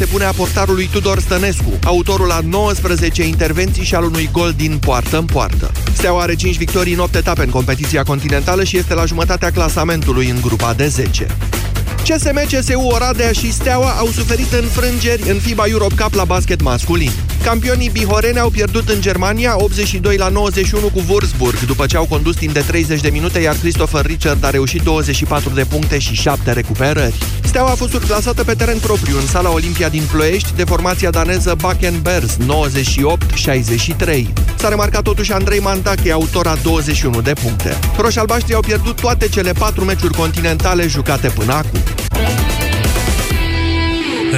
foarte bune a portarului Tudor Stănescu, autorul a 19 intervenții și al unui gol din poartă în poartă. Steaua are 5 victorii în 8 etape în competiția continentală și este la jumătatea clasamentului în grupa de 10. CSM, CSU, Oradea și Steaua au suferit înfrângeri în FIBA Europe Cup la basket masculin. Campionii bihoreni au pierdut în Germania 82 la 91 cu Würzburg, după ce au condus timp de 30 de minute, iar Christopher Richard a reușit 24 de puncte și 7 recuperări. Steaua a fost surclasată pe teren propriu în sala Olimpia din Ploiești de formația daneză Bakken Bears 98-63. S-a remarcat totuși Andrei Mantache, autora 21 de puncte. Roșalbaștrii au pierdut toate cele patru meciuri continentale jucate până acum.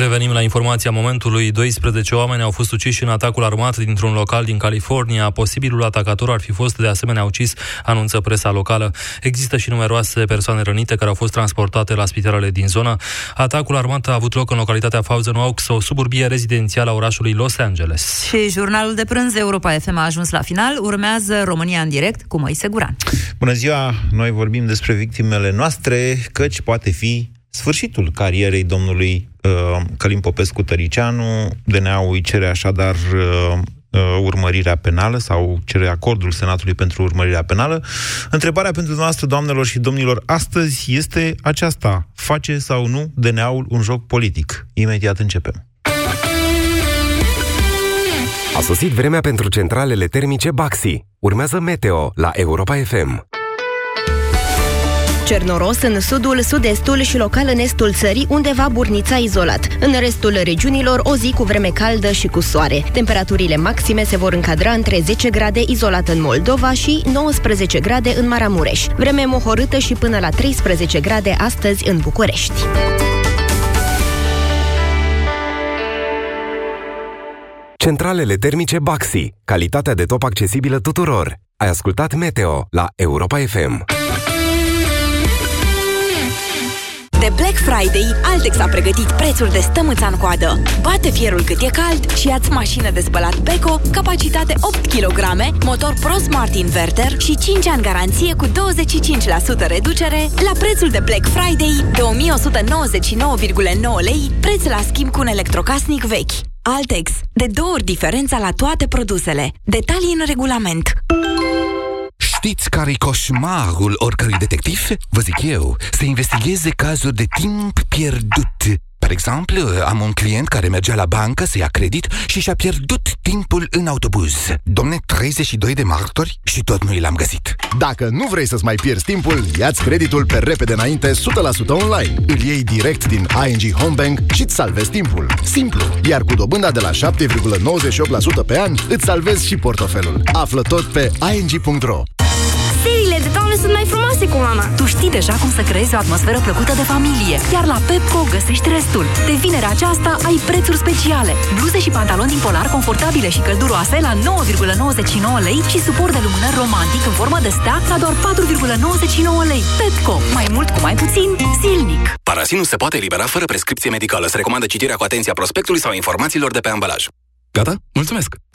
Revenim la informația momentului. 12 oameni au fost uciși în atacul armat dintr-un local din California. Posibilul atacator ar fi fost de asemenea ucis, anunță presa locală. Există și numeroase persoane rănite care au fost transportate la spitalele din zonă. Atacul armat a avut loc în localitatea Thousand Oaks, o suburbie rezidențială a orașului Los Angeles. Și jurnalul de prânz Europa FM a ajuns la final. Urmează România în direct cu Moise Guran. Bună ziua! Noi vorbim despre victimele noastre, căci poate fi sfârșitul carierei domnului uh, Călim Popescu Tăricianu. DNA-ul îi cere așadar uh, uh, urmărirea penală sau cere acordul Senatului pentru urmărirea penală. Întrebarea pentru noastră, doamnelor și domnilor, astăzi este aceasta. Face sau nu DNA-ul un joc politic? Imediat începem. A sosit vremea pentru centralele termice Baxi. Urmează Meteo la Europa FM. Cer noros în sudul, sud-estul și local în estul țării, undeva burnița izolat. În restul regiunilor, o zi cu vreme caldă și cu soare. Temperaturile maxime se vor încadra între 10 grade izolat în Moldova și 19 grade în Maramureș. Vreme mohorâtă și până la 13 grade astăzi în București. Centralele termice Baxi. Calitatea de top accesibilă tuturor. Ai ascultat Meteo la Europa FM. De Black Friday, Altex a pregătit prețuri de stămâța în coadă. Bate fierul cât e cald și ia mașină de spălat Beko, capacitate 8 kg, motor Pro Smart Inverter și 5 ani garanție cu 25% reducere la prețul de Black Friday de 1199,9 lei, preț la schimb cu un electrocasnic vechi. Altex. De două ori diferența la toate produsele. Detalii în regulament. Știți care-i coșmarul oricărui detectiv? Vă zic eu, să investigheze cazuri de timp pierdut. Per exemplu, am un client care mergea la bancă să ia credit și și-a pierdut timpul în autobuz. Domne, 32 de martori și tot nu l-am găsit. Dacă nu vrei să-ți mai pierzi timpul, ia-ți creditul pe repede înainte 100% online. Îl iei direct din ING Homebank și îți salvezi timpul. Simplu, iar cu dobânda de la 7,98% pe an, îți salvezi și portofelul. Află tot pe ing.ro Seriile de toamnă sunt mai frumoase cu mama. Tu știi deja cum să creezi o atmosferă plăcută de familie. Iar la Pepco găsești restul. De vinerea aceasta ai prețuri speciale. Bluze și pantaloni din polar confortabile și călduroase la 9,99 lei și suport de lumânări romantic în formă de stea la doar 4,99 lei. Pepco. Mai mult cu mai puțin, zilnic. Parasinul se poate elibera fără prescripție medicală. Se recomandă citirea cu atenție a prospectului sau informațiilor de pe ambalaj. Gata? Mulțumesc!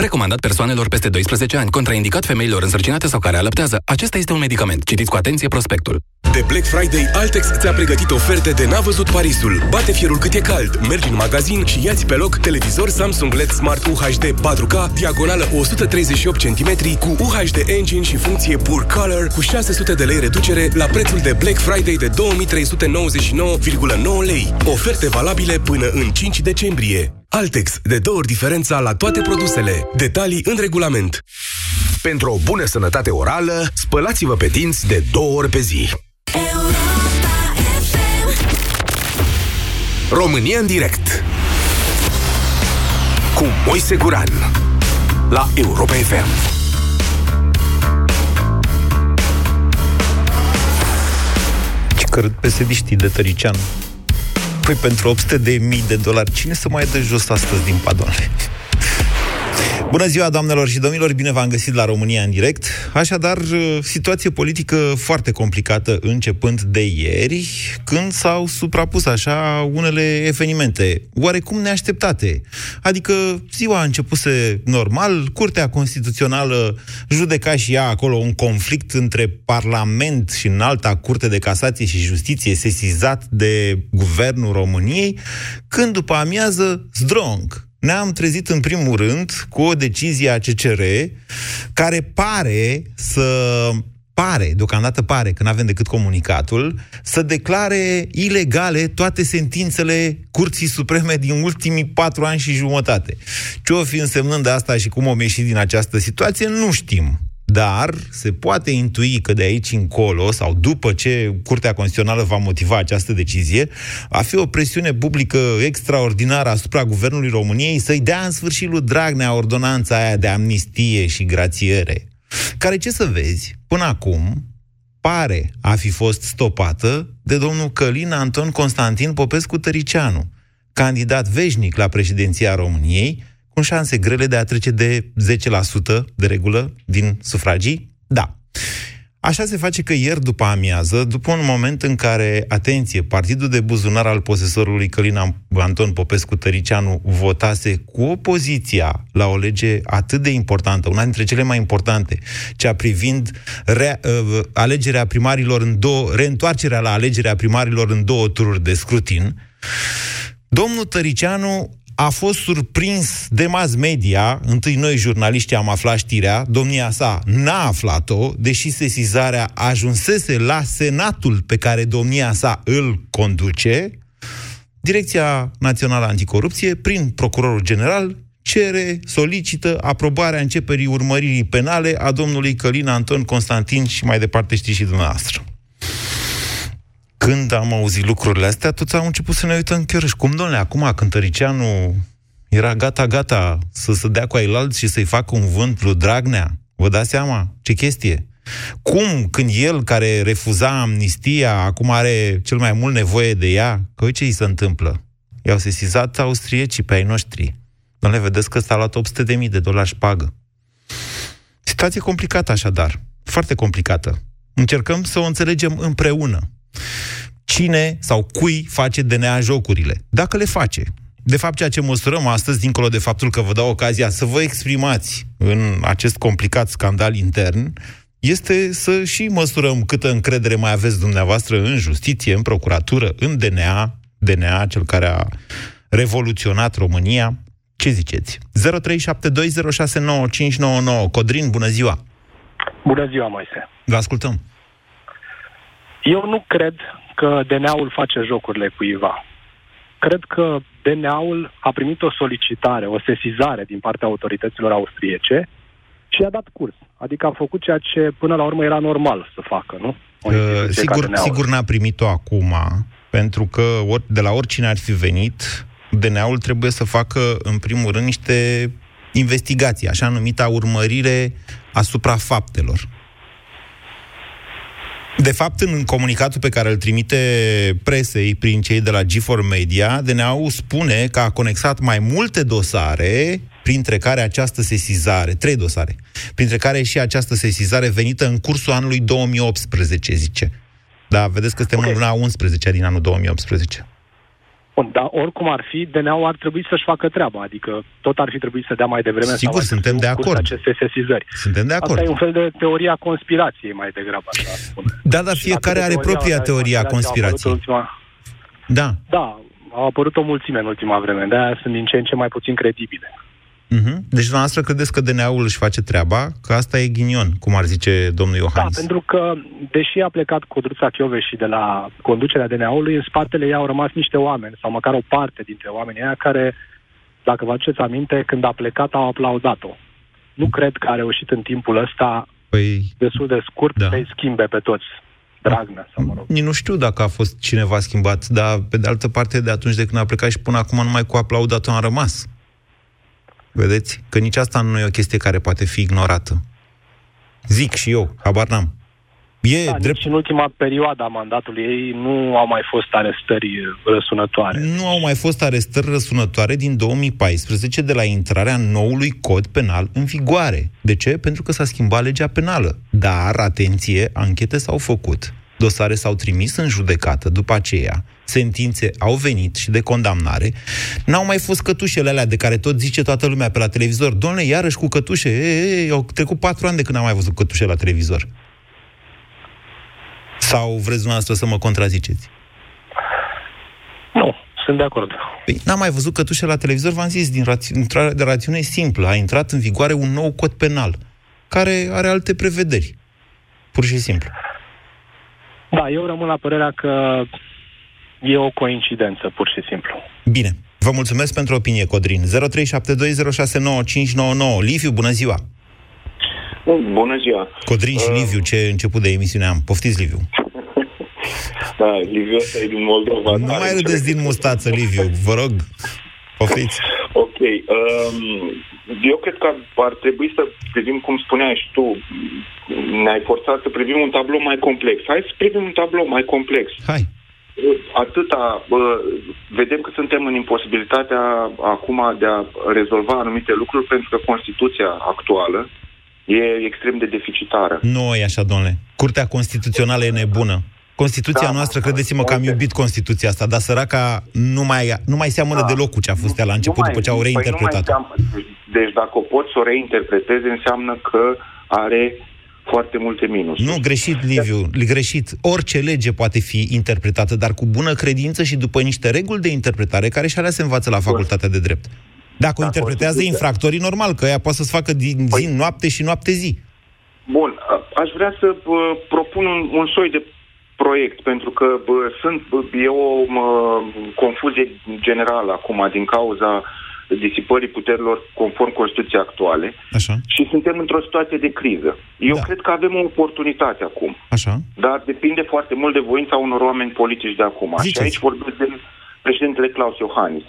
Recomandat persoanelor peste 12 ani, contraindicat femeilor însărcinate sau care alăptează. Acesta este un medicament. Citiți cu atenție prospectul. De Black Friday, Altex ți-a pregătit oferte de n-a văzut Parisul. Bate fierul cât e cald, mergi în magazin și ia pe loc televizor Samsung LED Smart UHD 4K, diagonală 138 cm, cu UHD Engine și funcție Pure Color, cu 600 de lei reducere la prețul de Black Friday de 2399,9 lei. Oferte valabile până în 5 decembrie. Altex, de două ori diferența la toate produsele. Detalii în regulament. Pentru o bună sănătate orală, spălați-vă pe dinți de două ori pe zi. România în direct cu Moise Guran la Europa FM. Ce cărut psd de Tărician. Păi pentru 800 de mii de dolari, cine să mai dă jos astăzi din padoane? Bună ziua, doamnelor și domnilor, bine v-am găsit la România în direct. Așadar, situație politică foarte complicată începând de ieri, când s-au suprapus așa unele evenimente, oarecum neașteptate. Adică ziua a începuse normal, Curtea Constituțională judeca și ea acolo un conflict între Parlament și în alta Curte de Casație și Justiție sesizat de Guvernul României, când după amiază, zdrong, ne-am trezit în primul rând cu o decizie a CCR care pare să pare, deocamdată pare, că nu avem decât comunicatul, să declare ilegale toate sentințele Curții Supreme din ultimii patru ani și jumătate. Ce o fi însemnând asta și cum o ieși din această situație, nu știm. Dar se poate intui că de aici încolo, sau după ce Curtea Constituțională va motiva această decizie, va fi o presiune publică extraordinară asupra Guvernului României să-i dea în sfârșit lui Dragnea ordonanța aia de amnistie și grațiere. Care, ce să vezi, până acum pare a fi fost stopată de domnul Călin Anton Constantin Popescu Tăricianu, candidat veșnic la președinția României, cu șanse grele de a trece de 10% de regulă din sufragii? Da. Așa se face că ieri după amiază, după un moment în care, atenție, partidul de buzunar al posesorului Călin Anton Popescu Tăricianu votase cu opoziția la o lege atât de importantă, una dintre cele mai importante, cea privind re, uh, alegerea primarilor în două, reîntoarcerea la alegerea primarilor în două tururi de scrutin, domnul Tăricianu a fost surprins de mass media, întâi noi jurnaliștii am aflat știrea, domnia sa n-a aflat-o, deși sesizarea ajunsese la senatul pe care domnia sa îl conduce, Direcția Națională Anticorupție, prin procurorul general, cere, solicită aprobarea începerii urmăririi penale a domnului Călin Anton Constantin și mai departe știți și dumneavoastră. Când am auzit lucrurile astea, toți am început să ne uităm chiar și cum, domnule, acum când Tăricianu era gata-gata să se dea cu ailalți și să-i facă un vânt lui Dragnea, vă dați seama ce chestie? Cum, când el, care refuza amnistia, acum are cel mai mult nevoie de ea, că uite ce îi se întâmplă? I-au sesizat austriecii pe ai noștri. Domnule, vedeți că s-a luat 800 de mii de dolari șpagă. Situație complicată așadar, foarte complicată. Încercăm să o înțelegem împreună cine sau cui face DNA jocurile. Dacă le face. De fapt, ceea ce măsurăm astăzi, dincolo de faptul că vă dau ocazia să vă exprimați în acest complicat scandal intern, este să și măsurăm câtă încredere mai aveți dumneavoastră în justiție, în procuratură, în DNA, DNA, cel care a revoluționat România. Ce ziceți? 0372069599 Codrin, bună ziua! Bună ziua, Moise! Vă ascultăm! Eu nu cred că DNA-ul face jocurile cuiva. Cred că DNA-ul a primit o solicitare, o sesizare din partea autorităților austriece și a dat curs. Adică a făcut ceea ce până la urmă era normal să facă, nu? Uh, sigur, sigur n-a primit-o acum, pentru că or, de la oricine ar fi venit, DNA-ul trebuie să facă, în primul rând, niște investigații, așa numita urmărire asupra faptelor. De fapt, în comunicatul pe care îl trimite presei prin cei de la G4 Media, DNA-ul spune că a conexat mai multe dosare, printre care această sesizare, trei dosare, printre care și această sesizare venită în cursul anului 2018, zice. Da, vedeți că suntem okay. în luna 11 din anul 2018. Bun, dar oricum ar fi, DNA-ul ar trebui să-și facă treaba, adică tot ar fi trebuit să dea mai devreme Sigur, sau suntem de acord. aceste sesizări. Suntem de acord. Asta e un fel de teoria conspirației mai degrabă, așa spune. Da, dar fiecare are propria teoria conspirației. Ultima... Da. Da, au apărut o mulțime în ultima vreme, de-aia sunt din ce în ce mai puțin credibile. Uh-huh. Deci, dumneavoastră credeți că DNA-ul își face treaba? Că asta e ghinion, cum ar zice domnul Iohannis. Da, pentru că, deși a plecat Codruța și de la conducerea DNA-ului, în spatele ei au rămas niște oameni, sau măcar o parte dintre oamenii aia care, dacă vă aduceți aminte, când a plecat, au aplaudat-o. Nu cred că a reușit în timpul ăsta, păi, destul de scurt, da. să-i schimbe pe toți. Dragnea, sau mă rog. Nu știu dacă a fost cineva schimbat, dar, pe de altă parte, de atunci de când a plecat și până acum, numai cu aplaudatul am rămas. Vedeți? Că nici asta nu e o chestie care poate fi ignorată. Zic și eu, habar n-am. E da, drept... Nici în ultima perioadă a mandatului ei nu au mai fost arestări răsunătoare. Nu au mai fost arestări răsunătoare din 2014 de la intrarea noului cod penal în vigoare. De ce? Pentru că s-a schimbat legea penală. Dar, atenție, anchete s-au făcut, dosare s-au trimis în judecată după aceea, sentințe au venit și de condamnare, n-au mai fost cătușele alea de care tot zice toată lumea pe la televizor. Domnule, iarăși cu cătușe, e, e, au trecut patru ani de când am mai văzut cătușe la televizor. Sau vreți dumneavoastră să mă contraziceți? Nu, sunt de acord. Păi, n-am mai văzut cătușe la televizor, v-am zis, din rați- intrare de rațiune simplă. A intrat în vigoare un nou cod penal, care are alte prevederi. Pur și simplu. Da, eu rămân la părerea că e o coincidență, pur și simplu. Bine. Vă mulțumesc pentru opinie, Codrin. 0372069599. Liviu, bună ziua! Bună ziua! Codrin și Liviu, ce început de emisiune am. Poftiți, Liviu. Da, Liviu ăsta e din Moldova. Nu mai râdeți din mustață, Liviu, vă rog. Poftiți. Ok. Um, eu cred că ar trebui să privim, cum spuneai și tu, ne-ai forțat să privim un tablou mai complex. Hai să privim un tablou mai complex. Hai. Atâta, bă, vedem că suntem în imposibilitatea acum de a rezolva anumite lucruri pentru că Constituția actuală e extrem de deficitară. Nu e așa, domnule. Curtea Constituțională e nebună. Constituția Da, noastră, credeți-mă că am iubit Constituția asta, dar săraca nu mai, nu mai seamănă deloc cu ce a fost ea la început, Nu mai- după ce au păi nu mai reinterpretat. înseamnă- Deci dacă o poți să o reinterpretezi, înseamnă că are foarte multe minusuri. Nu, greșit, Liviu, greșit. Orice lege poate fi interpretată, dar cu bună credință și după niște reguli de interpretare care și alea se învață la facultatea de drept. Dacă o interpretează Constituția- infractorii, normal, că ea poate să-ți facă din zi în noapte și noapte zi. Bun, a- aș vrea să bă, propun un, un soi de proiect, pentru că bă, sunt, bă, e o mă, confuzie generală acum din cauza disipării puterilor conform Constituției actuale Așa. și suntem într-o situație de criză. Eu da. cred că avem o oportunitate acum, Așa. dar depinde foarte mult de voința unor oameni politici de acum. Ziceți. Și aici vorbesc de președintele Claus Iohannis.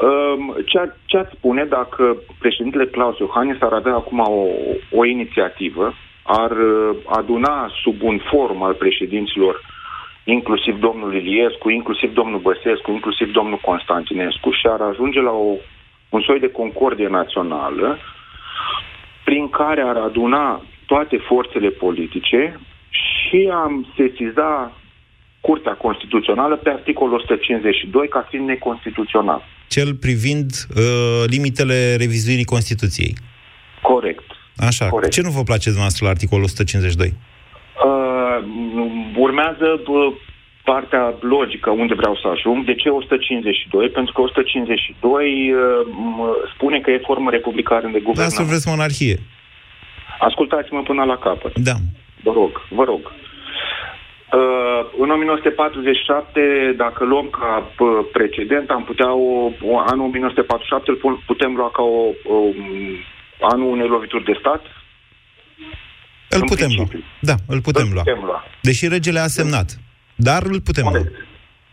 Um, ce, ce ați spune dacă președintele Claus Iohannis ar avea acum o, o inițiativă, ar uh, aduna sub un forum al președinților, inclusiv domnul Iliescu, inclusiv domnul Băsescu, inclusiv domnul Constantinescu, și ar ajunge la o, un soi de concordie națională prin care ar aduna toate forțele politice și am sesiza Curtea Constituțională pe articolul 152 ca fiind neconstituțional. Cel privind uh, limitele revizuirii Constituției. Corect. Așa. Corect. Ce nu vă place dumneavoastră la articolul 152? Uh, urmează bă, partea logică unde vreau să ajung. De ce 152? Pentru că 152 uh, m- spune că e formă republicană de Da, să guvernare. vreți monarhie. Ascultați-mă până la capăt. Da. Vă rog, vă rog. Uh, în 1947, dacă luăm ca pă, precedent, am putea o, o, anul 1947 îl pu- putem lua ca o, o, anul unei lovituri de stat? Îl putem lua. Da, îl putem Îl lua. putem lua. Deși regele a semnat. Dar îl putem lua.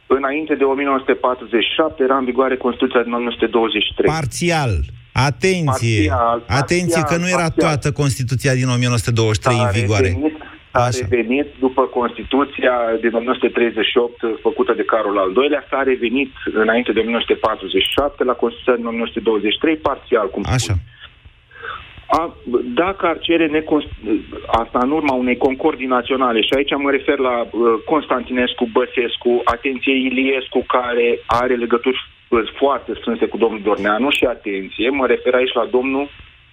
Înainte de 1947 era în vigoare Constituția din 1923. Parțial. Atenție! Parțial, Atenție că nu era parțial. toată Constituția din 1923 în vigoare. revenit, a revenit după Constituția din 1938 făcută de Carol al II-lea, s-a revenit înainte de 1947 la Constituția din 1923 parțial, cum Așa. A, dacă ar cere necons- asta în urma unei concordii naționale, și aici mă refer la uh, Constantinescu, Băsescu, atenție Iliescu, care are legături uh, foarte strânse cu domnul Dorneanu și atenție, mă refer aici la domnul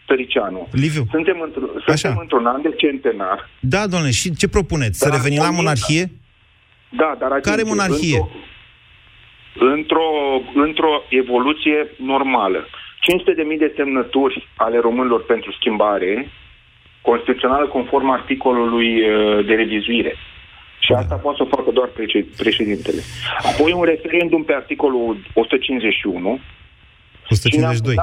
Tăricianu. Liviu. Suntem, într- suntem într-un an de centenar. Da, domnule, și ce propuneți? Să Dar revenim la armonia- monarhie? Da, dar atenție, Care monarhie? Într-o, într-o, într-o evoluție normală. 500.000 de, de semnături ale românilor pentru schimbare constituțională conform articolului uh, de revizuire. Și asta poate să o facă doar prece- președintele. Apoi un referendum pe articolul 151. 152.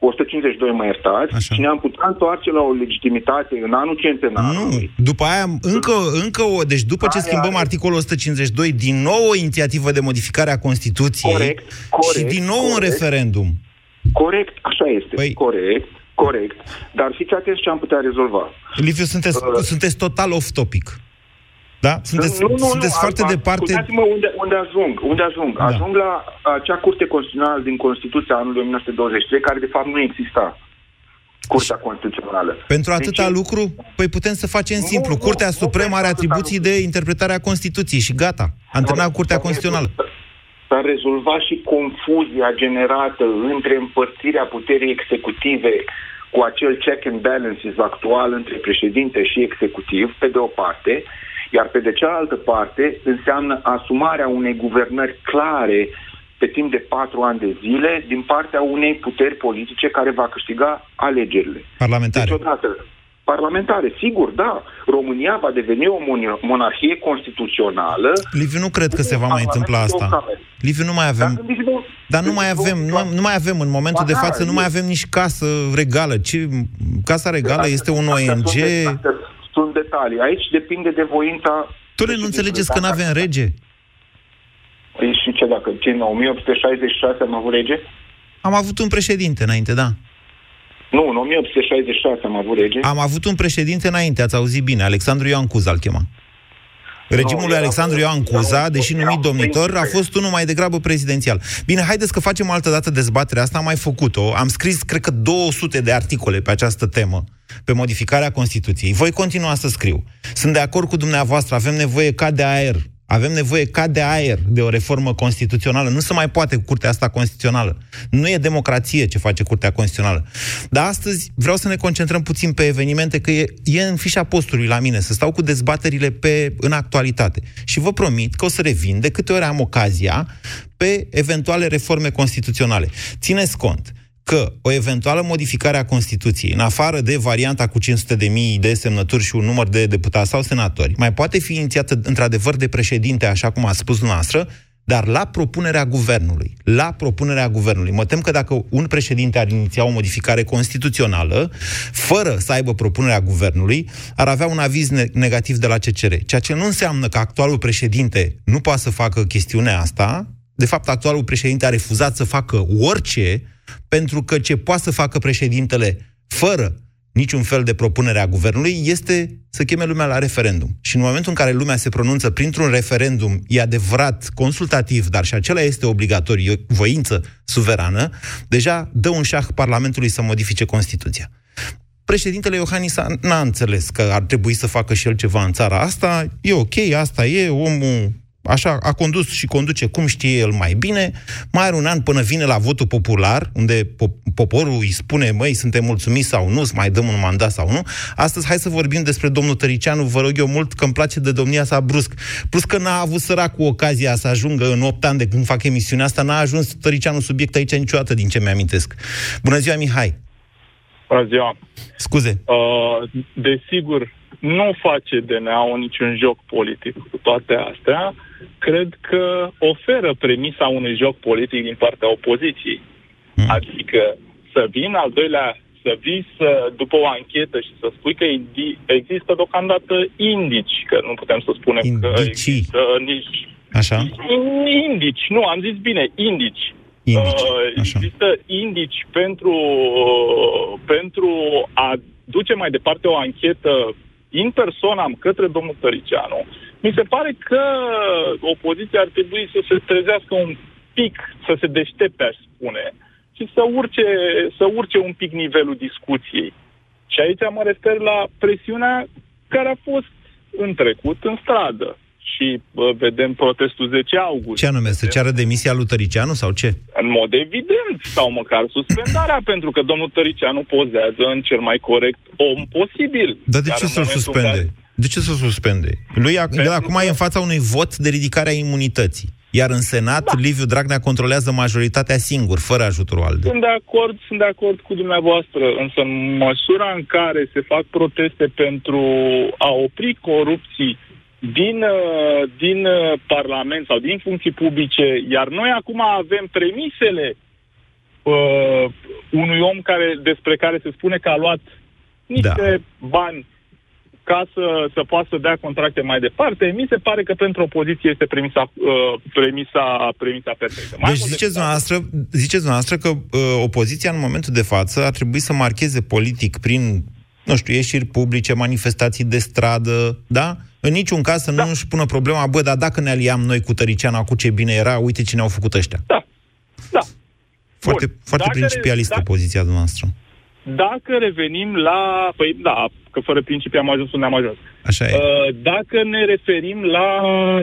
152, mă iertați. Așa. Și ne-am putea întoarce la o legitimitate în anul centenarului. Nu, după aia, încă, încă o, deci după ce Care schimbăm are- articolul 152, din nou o inițiativă de modificare a Constituției Corect, și corect, din nou un corect. referendum. Corect, așa este. Păi... Corect. Corect. Dar fiți atenți ce am putea rezolva. Liviu, sunteți, uh, sunteți total off-topic. Da? Sunteți, nu, nu, sunteți nu, foarte a, departe... Ascultați-mă unde, unde ajung. Unde ajung? Da. Ajung la acea curte constituțională din Constituția anului 1923, care de fapt nu exista. Curtea Constituțională. Pentru atâta deci, lucru? Păi putem să facem nu, simplu. Curtea nu, Supremă nu are atribuții de interpretare a Constituției și gata. Am terminat Curtea Constituțională. S-a rezolvat și confuzia generată între împărțirea puterii executive cu acel check and balances actual între președinte și executiv, pe de o parte, iar pe de cealaltă parte înseamnă asumarea unei guvernări clare pe timp de patru ani de zile din partea unei puteri politice care va câștiga alegerile. Parlamentare. Deci odată, parlamentare, sigur, da. România va deveni o monarhie constituțională. Liviu, nu cred că se va mai întâmpla asta. Liviu, nu mai avem... Dar nu mai avem, nu, nu mai avem, în momentul de față, nu mai avem nici casă regală. Ce, casa regală este un ONG... Sunt detalii. Aici depinde de voința... Tu nu înțelegeți că nu avem rege? Păi și ce dacă? Ce, în 1866 am avut rege? Am avut un președinte înainte, da. Nu, în 1866 am avut rege. Am avut un președinte înainte, ați auzit bine, Alexandru Ioan Cuza îl chema. Regimul lui Alexandru Ioan Cuza, deși numit domnitor, a fost unul mai degrabă prezidențial. Bine, haideți că facem altă dată dezbaterea asta, am mai făcut-o. Am scris, cred că, 200 de articole pe această temă, pe modificarea Constituției. Voi continua să scriu. Sunt de acord cu dumneavoastră, avem nevoie ca de aer avem nevoie ca de aer de o reformă constituțională. Nu se mai poate cu Curtea asta constituțională. Nu e democrație ce face Curtea Constituțională. Dar astăzi vreau să ne concentrăm puțin pe evenimente, că e, e în fișa postului la mine, să stau cu dezbaterile pe, în actualitate. Și vă promit că o să revin de câte ori am ocazia pe eventuale reforme constituționale. Țineți cont că o eventuală modificare a Constituției, în afară de varianta cu 500 de mii de semnături și un număr de deputați sau senatori, mai poate fi inițiată într-adevăr de președinte, așa cum a spus noastră, dar la propunerea guvernului. La propunerea guvernului. Mă tem că dacă un președinte ar iniția o modificare constituțională, fără să aibă propunerea guvernului, ar avea un aviz negativ de la CCR. Ceea ce nu înseamnă că actualul președinte nu poate să facă chestiunea asta. De fapt, actualul președinte a refuzat să facă orice pentru că ce poate să facă președintele fără niciun fel de propunere a guvernului este să cheme lumea la referendum. Și în momentul în care lumea se pronunță printr-un referendum, e adevărat, consultativ, dar și acela este obligatoriu, voință suverană, deja dă un șah Parlamentului să modifice Constituția. Președintele Iohannis n-a înțeles că ar trebui să facă și el ceva în țara asta. E ok, asta e, omul Așa a condus și conduce cum știe el mai bine. Mai are un an până vine la votul popular, unde poporul îi spune, măi, suntem mulțumiți sau nu, să mai dăm un mandat sau nu. Astăzi, hai să vorbim despre domnul Tăricianu, vă rog eu mult, că îmi place de domnia sa brusc. Plus că n-a avut cu ocazia să ajungă în 8 ani de când fac emisiunea asta, n-a ajuns Tăricianu subiect aici niciodată, din ce mi-amintesc. Bună ziua, Mihai! Bună ziua! Scuze! Uh, desigur, nu face DNA-ul niciun joc politic cu toate astea. Cred că oferă premisa unui joc politic din partea opoziției. Mm. Adică să vin al doilea, să vii să, după o anchetă și să spui că există deocamdată indici, că nu putem să spunem Indicii. că există nici... Așa? Indici, nu, am zis bine, indici. Indici. Uh, există indici pentru, uh, pentru a duce mai departe o anchetă in personam către domnul Tăricianu, mi se pare că opoziția ar trebui să se trezească un pic, să se deștepte, aș spune, și să urce, să urce un pic nivelul discuției. Și aici mă refer la presiunea care a fost în trecut în stradă și uh, vedem protestul 10 august. Ce anume, să ceară demisia lui Tăricianu sau ce? În mod evident, sau măcar suspendarea, pentru că domnul Tăricianu pozează în cel mai corect om posibil. Dar de ce să-l suspende? Care... De ce să suspende? Lui, el acum că... e în fața unui vot de ridicare a imunității. Iar în Senat, da. Liviu Dragnea controlează majoritatea singur, fără ajutorul altul. Sunt de acord, sunt de acord cu dumneavoastră, însă în măsura în care se fac proteste pentru a opri corupții din, uh, din uh, Parlament sau din funcții publice, iar noi acum avem premisele uh, unui om care, despre care se spune că a luat niște da. bani ca să, să poată să dea contracte mai departe, mi se pare că pentru opoziție este premisa, uh, premisa, premisa perfectă. Mai deci ziceți dumneavoastră, ziceți dumneavoastră că uh, opoziția în momentul de față ar trebui să marcheze politic prin, nu știu, ieșiri publice, manifestații de stradă, da? În niciun caz să da. nu își pună problema, bă, dar dacă ne aliam noi cu Tăriciana, cu ce bine era, uite cine au făcut ăștia. Da, da. Foarte, Bun. foarte Dacă principialistă re- poziția dumneavoastră. Dacă revenim la... Păi da, că fără principii am ajuns unde am ajuns. Așa e. Uh, Dacă ne referim la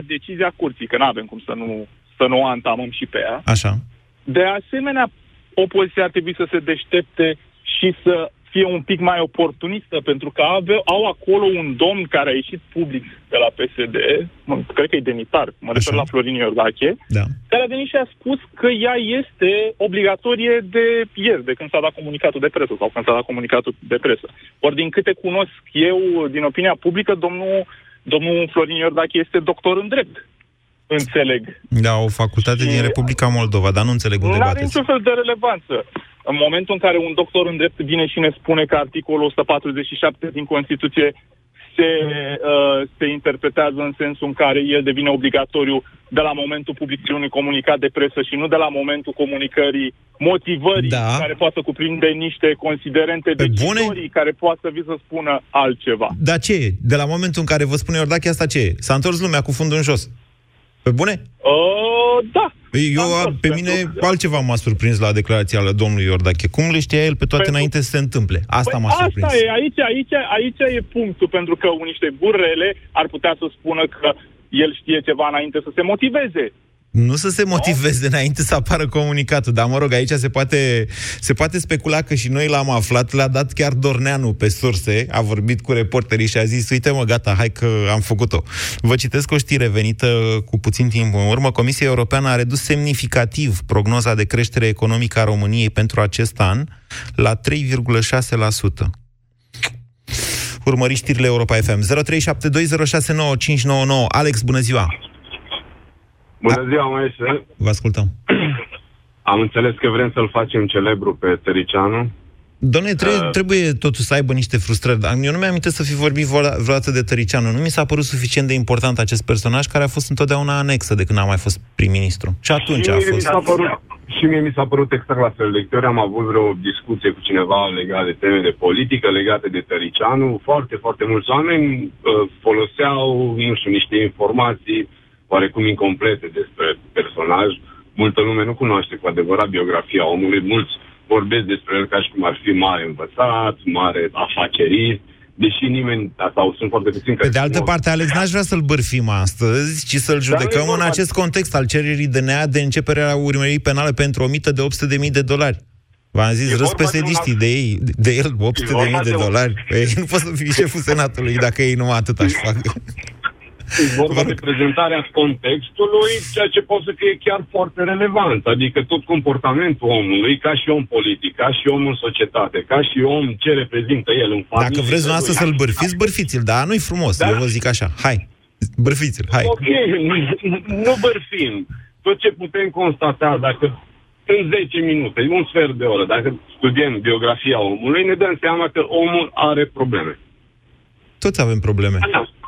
decizia curții, că nu avem cum să nu, să nu o antamăm și pe ea, Așa. de asemenea, opoziția ar trebui să se deștepte și să fie un pic mai oportunistă, pentru că ave, au acolo un domn care a ieșit public de la PSD, mă, cred că e demitar, mă refer la Florin Iordache, Da. care a venit și a spus că ea este obligatorie de ieri, de când s-a dat comunicatul de presă sau când s-a dat comunicatul de presă. Ori din câte cunosc eu, din opinia publică, domnul, domnul Florin Iordache este doctor în drept. Înțeleg. Da, o facultate din Republica Moldova, dar nu înțeleg unde Nu are bateți. niciun fel de relevanță. În momentul în care un doctor în drept vine și ne spune că articolul 147 din Constituție se, uh, se interpretează în sensul în care el devine obligatoriu de la momentul publicării unui comunicat de presă și nu de la momentul comunicării motivării Da. care poate să cuprinde niște considerente deciziorii care poate să vi să spună altceva. Dar ce e? De la momentul în care vă spune Iordache asta ce e? S-a întors lumea cu fundul în jos. Pe bune? Uh, da. Eu, a, pe mine altceva m-a surprins la declarația la domnului Iordache. Cum le știa el pe toate înainte să se întâmple? Asta m-a surprins. Asta e, aici, aici, aici e punctul, pentru că niște burrele ar putea să spună că el știe ceva înainte să se motiveze. Nu să se motiveze înainte să apară comunicatul, dar mă rog, aici se poate, se poate specula că și noi l-am aflat, l-a dat chiar Dorneanu pe surse, a vorbit cu reporterii și a zis, uite mă, gata, hai că am făcut-o. Vă citesc o știre venită cu puțin timp în urmă. Comisia Europeană a redus semnificativ prognoza de creștere economică a României pentru acest an la 3,6%. Urmăriți știrile Europa FM. 0372069599. Alex, bună ziua! Bună ziua, maestre. Vă ascultăm. Am înțeles că vrem să-l facem celebru pe Tăricianu. Doamne, trebuie, uh, trebuie totuși să aibă niște frustrări. Dar Eu nu mi-am să fi vorbit vo- vreodată de Tăricianu. Nu mi s-a părut suficient de important acest personaj care a fost întotdeauna anexă de când a mai fost prim-ministru. Și atunci și a mie Mi fost. s-a părut, și mie mi s-a părut exact la fel. De câte ori am avut vreo discuție cu cineva legat de teme de politică, legate de Tăricianu, foarte, foarte mulți oameni uh, foloseau, nu știu, niște informații oarecum incomplete despre personaj. Multă lume nu cunoaște cu adevărat biografia omului. Mulți vorbesc despre el ca și cum ar fi mare învățat, mare afacerist, deși nimeni, sau sunt foarte puțini Pe de altă parte, Alex, n-aș vrea să-l bârfim astăzi, ci să-l judecăm nu e în vorba- acest context al cererii DNA de începerea urmării penale pentru o mită de 800.000 de dolari. V-am zis, E râs vorba de un psd de ei, de el, 800.000 vorba de de un- dolari. Păi, nu poți să fii șeful senatului dacă ei numai atât aș fac. E vorba de prezentarea contextului, ceea ce poate să fie chiar foarte relevant. Adică tot comportamentul omului, ca și om politic, ca și om în societate, ca și om ce reprezintă el în familie. Dacă vreți dumneavoastră să-l bârfiți, bârfiți-l, dar nu-i frumos, Da. eu vă zic așa. Hai, bârfiți-l, hai. Ok, nu bărfim. Tot ce putem constata, dacă în 10 minute, un sfert de oră, dacă studiem biografia omului, ne dăm seama că omul are probleme. Toți avem probleme.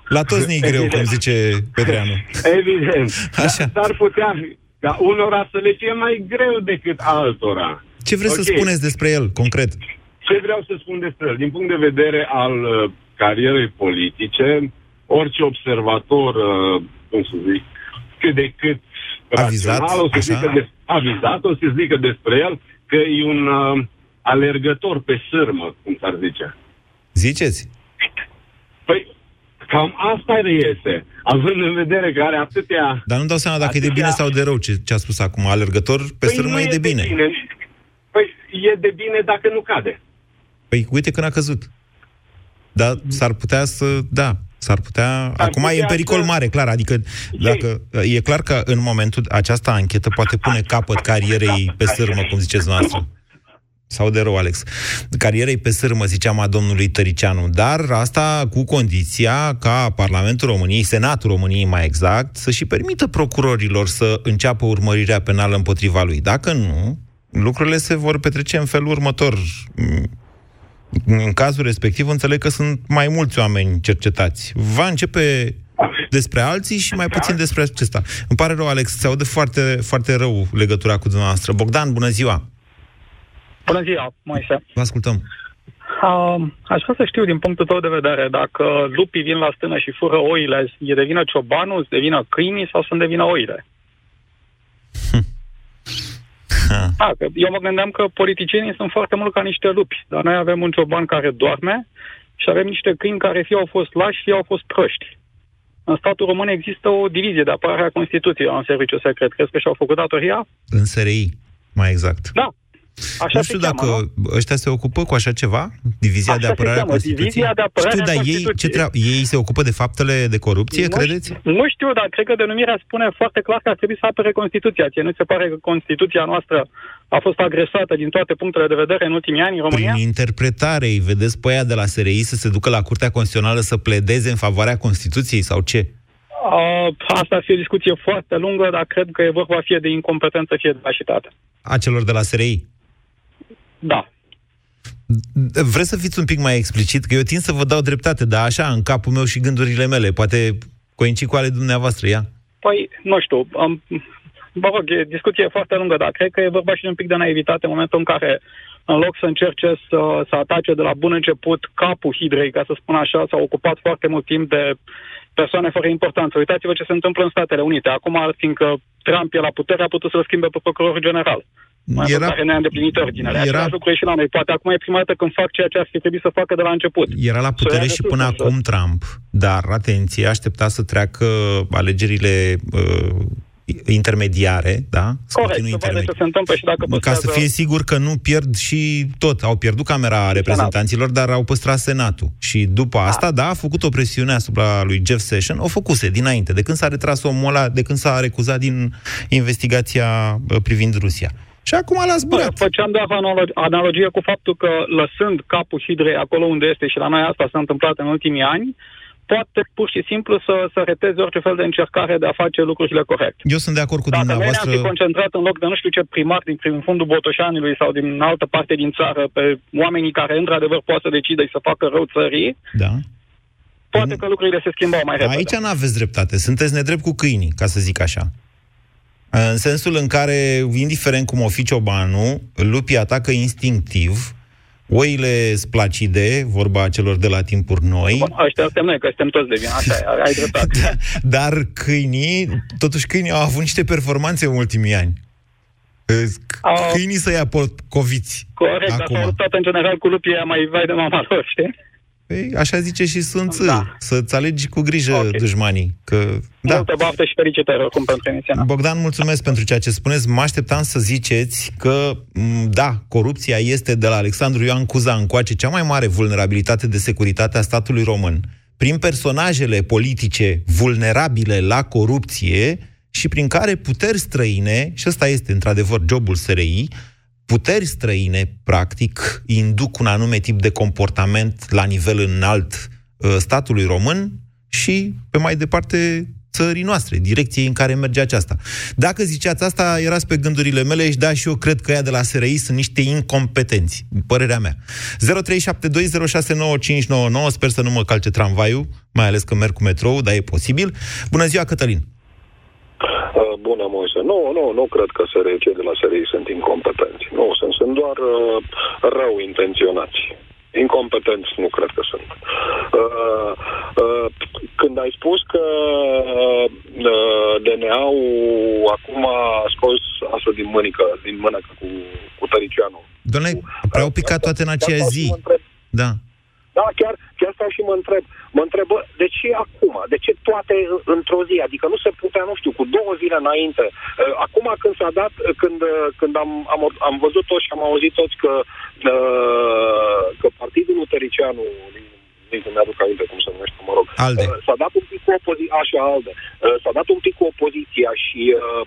La toți ne e greu, cum zice Petreanu. Evident. Așa. Dar s-ar putea fi ca unora să le fie mai greu decât altora. Ce vreți să Ok. spuneți despre el, concret? Ce vreau să spun despre el? Din punct de vedere al uh, carierei politice, orice observator, uh, cum să zic, cât de cât Avizat, rațional, o să așa. zică de, avizat, o să zică despre el că e un uh, alergător pe sârmă, cum s-ar zice. Ziceți? Păi, cam asta reiese, având în vedere că are atâtea... Dar nu dau seama dacă e de bine sau de rău ce, ce a spus acum. Alergător pe Păi sârmă nu e de bine. Păi e de bine dacă nu cade. Păi uite când a căzut. Dar s-ar putea să... Da, s-ar putea... Acum e în putea pericol să- mare, clar. Adică dacă... E clar că în momentul această anchetă poate pune capăt carierei pe sârmă, cum ziceți noastră. Sau de rău, Alex. Carierei pe sârmă, ziceam, a domnului Tăricianu. Dar asta cu condiția ca Parlamentul României, Senatul României mai exact, să și permită procurorilor să înceapă urmărirea penală împotriva lui. Dacă nu, lucrurile se vor petrece în felul următor. În cazul respectiv, înțeleg că sunt mai mulți oameni cercetați. Va începe despre alții și mai puțin despre acesta. Îmi pare rău, Alex, se aude foarte, foarte rău legătura cu dumneavoastră. Bogdan, bună ziua! Bună ziua, Moise. Vă ascultăm. Uh, aș vrea să știu, din punctul tău de vedere, dacă lupii vin la stână și fură oile, e de vină ciobanul, de vină câinii sau sunt de vină oile? Da, că eu mă gândeam că politicienii sunt foarte mult ca niște lupi, dar noi avem un cioban care doarme și avem niște câini care fie au fost lași, fie au fost proști. În statul român există o divizie de apărare a Constituției în serviciu secret. Crezi că și-au făcut datoria? În SRI, mai exact. Da, Așa nu știu se dacă cheamă, nu? ăștia se ocupă cu așa ceva? Divizia Așa de se apărare a cheamă, Constituției? Divizia de apărare știu, a dar ei, ce Constituției. treabă? ei se ocupă de faptele de corupție, Nu credeți? știu- Nu știu, dar cred că denumirea spune foarte clar că ar trebui să apere Constituția. Ție nu ți se pare că Constituția noastră a fost agresată din toate punctele de vedere în ultimii ani în România? Prin interpretare, îi vedeți pe aia de la SRI să se ducă la Curtea Constituțională să pledeze în favoarea Constituției sau ce? Uh, asta ar fi o discuție foarte lungă, dar cred că e vorba fie de incompetență, fie de lașitate. A celor de la SRI? Da. Vreți să fiți un pic mai explicit? Că eu tind să vă dau dreptate, dar așa, în capul meu și gândurile mele. Poate coincid cu ale dumneavoastră, ia? Păi, nu știu, am, mă rog, e discuție foarte lungă, dar cred că e vorba și de un pic de naivitate în momentul în care, în loc să încerce să, să atace de la bun început capul hidrei, ca să spun așa, s-a ocupat foarte mult timp de persoane fără importanță. Uitați-vă ce se întâmplă în Statele Unite. Acum, fiindcă Trump e la putere, a putut să-l schimbe pe procurorul general. Mai Era- Era... care ne-a îndeplinit ordinele. Era- Același lucru e și la noi. Poate acum e prima dată când fac ceea ce ar fi trebuit să facă de la început. Era la Să putere ia și de până sus, acum Trump, dar, atenție, aștepta să treacă alegerile uh, intermediare, da? Să Corect, continue să vadă ce se întâmplă și dacă Ca să păstrează- fie sigur că nu pierd și tot. Au pierdut Camera Reprezentanților, dar au păstrat Senatul. Și după asta, da, a făcut o presiune asupra lui Jeff Sessions. O făcuse dinainte, de când s-a retras omul ăla, de când s-a recuzat din investigația uh, privind Rusia. Și acum l-a zburat. Făceam doar analo- analogie cu faptul că lăsând capul hidrei acolo unde este și la noi asta s-a întâmplat în ultimii ani, poate pur și simplu să, să reteze orice fel de încercare de a face lucrurile corect. Eu sunt de acord cu Dacă noi ne-am dumneavoastră. fi concentrat în loc de nu știu ce primar din prin fundul Botoșanului sau din altă parte din țară pe oamenii care într-adevăr pot să decide și să facă rău țării, Da. poate că lucrurile se schimbau mai repede. Aici nu aveți dreptate. Sunteți nedrept cu câinii, ca să zic așa. În sensul în care, indiferent cum o fi ciobanul, lupii atacă instinctiv, oile splacide, vorba celor de la timpuri noi, Bun, ăștia suntem noi, că suntem toți de vină, așa e, ai dreptate. dar câinii, totuși câinii au avut niște performanțe în ultimii ani. Câinii să ia potcoviți. Corect, dar s-au luptat în general cu lupii aia mai vai de mama lor, știi? Păi, așa zice și Sun Tzu, da. să-ți alegi cu grijă okay. dușmanii. Că, da. Multă baftă și fericitări oricum pentru emisiunea. Bogdan, mulțumesc pentru ceea ce spuneți. Mă așteptam să ziceți că, m, da, corupția este de la Alexandru Ioan Cuza încoace cea mai mare vulnerabilitate de securitate a statului român. Prin personajele politice vulnerabile la corupție și prin care puteri străine, și ăsta este într-adevăr jobul SRI, puteri străine, practic, induc un anume tip de comportament la nivel înalt uh, statului român și, pe mai departe, țării noastre, direcției în care merge aceasta. Dacă ziceați asta, erați pe gândurile mele și da, și eu cred că ea de la SRI sunt niște incompetenți, părerea mea. 0372069599, sper să nu mă calce tramvaiul, mai ales că merg cu metrou, dar e posibil. Bună ziua, Cătălin! Uh, Bună, Moise. Nu, nu, nu cred că SRI, cei de la SRI sunt incompetenți. Nu, sunt, sunt doar uh, rău intenționați. Incompetenți nu cred că sunt. Uh, uh, când ai spus că uh, DNA-ul acum a scos asta din mânică, din mânecă cu, cu Tăricianu. Doamne, prea au picat toate în aceeași zi. Da. Da, chiar, chiar stau și mă întreb. Mă întreb, bă, de ce acum? De ce toate într-o zi? Adică nu se putea, nu știu, cu două zile înainte. Uh, Acum când s-a dat, uh, când, uh, când am, am, am văzut toți și am auzit toți că, uh, că partidul lui Tăricianu, nici nu mi-aduc aminte cum se numește, mă rog, Alde. uh, s-a dat un pic cu opoziția, așa, Alde, uh, s-a dat un pic cu opoziția și uh, uh,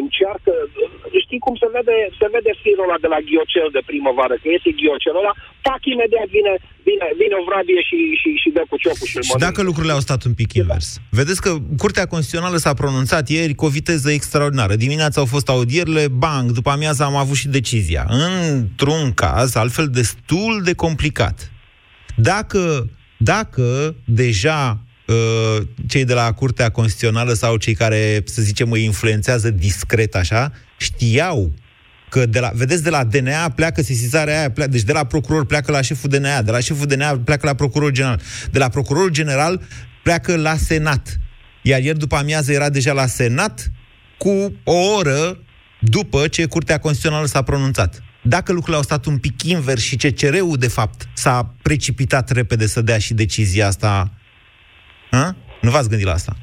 încearcă, uh, știi cum se vede, se vede firul ăla de la ghiocel de primăvară, că este ghiocelul ăla, tac, imediat vine, vine, vine o vrabie și, și, și dă cu ciocul și Și dacă lucrurile au stat un pic invers? Vedeți că Curtea Constituțională s-a pronunțat ieri cu o viteză extraordinară. Dimineața au fost audierile, bang, după amiază am avut și decizia. Într-un caz, altfel destul de complicat. Dacă, dacă deja uh, cei de la Curtea Constituțională sau cei care, să zicem, îi influențează discret așa, știau că de la, vedeți, de la DNA pleacă sesizarea aia, pleacă, deci de la procuror pleacă la șeful DNA, de la șeful DNA pleacă la procurorul general, de la procurorul general pleacă la Senat. Iar ieri după amiază era deja la Senat cu o oră după ce Curtea Constituțională s-a pronunțat. Dacă lucrurile au stat un pic invers și CCR-ul, de fapt, s-a precipitat repede să dea și decizia asta, a? nu v-ați gândit la asta?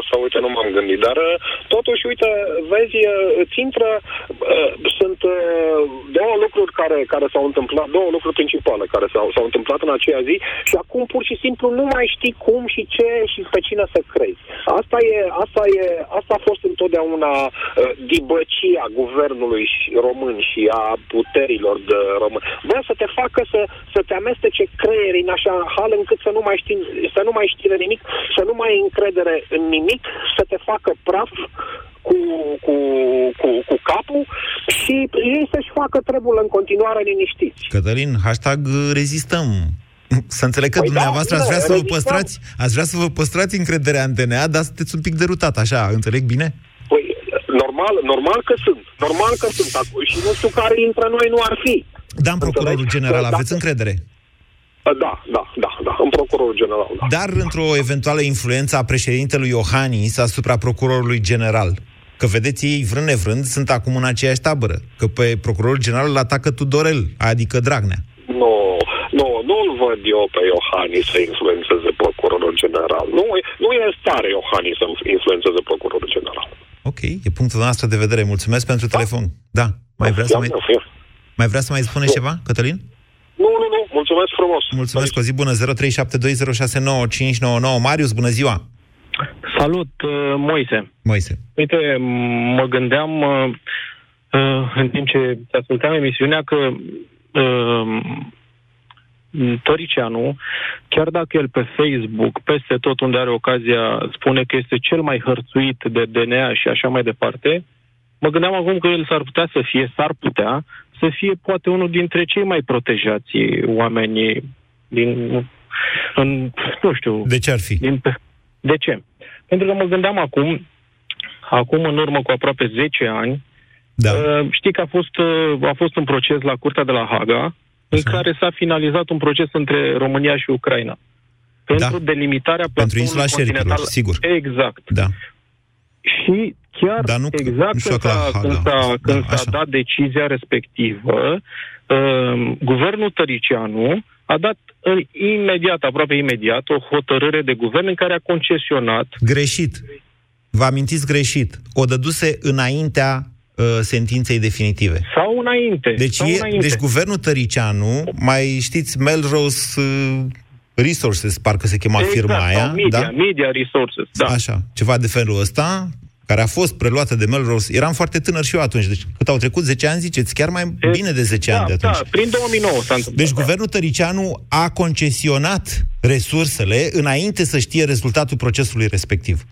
Nu, la asta, uite, nu m-am gândit. Dar, uh, totuși, uite, vezi, uh, îți intră, uh, sunt uh, două lucruri care, care s-au întâmplat, două lucruri principale care s-au, s-au întâmplat în aceea zi și acum, pur și simplu, nu mai știi cum și ce și pe cine să crezi. Asta e, asta e, asta a fost întotdeauna uh, dibăcia guvernului și- român și a puterilor de român. Bă, să te facă să, să te amestece creierii în așa hal încât să nu mai știi, să nu mai știi de nimic, să nu mai ai încredere în nimic, să te facă praf cu, cu, cu, cu capul și ei să-și facă trebul în continuare liniștiți. Cătălin, hashtag uh, rezistăm. Să înțeleg că Păi da, dumneavoastră ați vrea bine, să vă rezistăm. păstrați, ați vrea să vă păstrați încrederea în DNA, dar sunteți un pic derutat, așa, înțeleg bine? Păi, normal, normal că sunt. Normal că sunt. Acum, și nu știu care dintre noi nu ar fi. Da, în procurorul general, Da. aveți încredere? Da, da, da, da, în procurorul general, da. Dar într-o eventuală influență a președintelui Iohannis asupra procurorului general. Că vedeți, ei vrând nevrând sunt acum în aceeași tabără. Că pe procurorul general îl atacă Tudorel, adică Dragnea. Nu, nu, nu-l văd eu pe Iohannis să influențeze procurorul general. Nu, e- nu e în stare Iohannis să influențeze procurorul general. Ok, e punctul noastră de vedere. Mulțumesc pentru telefon. Da, mai vrea să mai, mai vrea să mai spuneți ceva, Cătălin? Nu, nu, nu, mulțumesc frumos. Mulțumesc, o zi bună, 0372069599. Marius, bună ziua! Salut, uh, Moise. Moise. Uite, m- mă gândeam uh, uh, în timp ce ascultam emisiunea că uh, Tăricianu, chiar dacă el pe Facebook, peste tot unde are ocazia, spune că este cel mai hărțuit de DNA și așa mai departe, mă gândeam acum că el s-ar putea să fie, s-ar putea, să fie poate unul dintre cei mai protejați oameni din, în, nu știu... De ce ar fi? Din, de ce? Pentru că mă gândeam acum, acum în urmă cu aproape 10 ani, da. uh, știi că a fost, uh, a fost un proces la Curtea de la Haga, în care s-a finalizat un proces între România și Ucraina. Pentru Da. delimitarea Pentru insula platformului Șerpilor, continental. sigur. Exact. Da. Și chiar Dar nu- exact nu știu când, dacă la s-a, Haga. când, s-a, Da, când s-a așa. dat decizia respectivă, uh, guvernul Tăricianu a dat în, imediat, aproape imediat, o hotărâre de guvern în care a concesionat Greșit. Vă amintiți greșit. O dăduse înaintea uh, sentinței definitive. sau înainte. Deci, sau e, înainte. deci guvernul Tăricianu, mai știți, Melrose uh, Resources, parcă se chema exact, firma sau aia, media, da? media resources, da. Așa, ceva de felul ăsta, care a fost preluată de Melrose. Eram foarte tânăr și eu atunci, deci cât au trecut 10 ani, ziceți, chiar mai bine de 10 da, ani de atunci. Da, prin 2009 s-a întâmplat. Deci guvernul Tăricianu a concesionat resursele înainte să știe rezultatul procesului respectiv.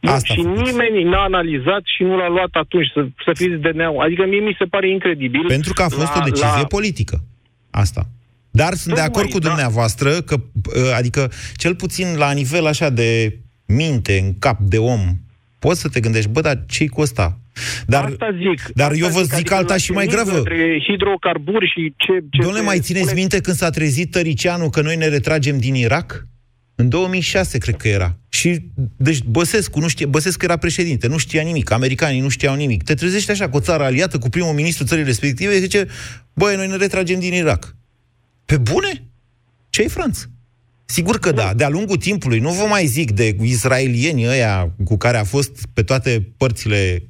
Nu, Asta și a făcut. nimeni n-a analizat și nu l-a luat atunci să, să fiți DNA-ul. Adică mie mi se pare incredibil. Pentru că a fost la, o decizie la, politică. Asta. Dar sunt de Tocmai, acord cu da. dumneavoastră că, uh, adică, cel puțin la nivel așa de minte, în cap de om, poți să te gândești, bă, dar ce cu ăsta? Dar, Asta zic. dar asta eu vă zic adică alta la și mai chimic, gravă. Între hidrocarburi și ce... ce Domnule, se mai țineți spune- minte când s-a trezit Tăricianu că noi ne retragem din Irak? În 2006, cred că era. Și, deci, Băsescu, nu știe, Băsescu era președinte, nu știa nimic, americanii nu știau nimic. Te trezești așa cu o țară aliată, cu primul ministru țării respective, și zice, băi, noi ne retragem din Irak. Pe bune? Ce-i Franț? Sigur că da, de-a lungul timpului, nu vă mai zic de israelieni ăia cu care a fost pe toate părțile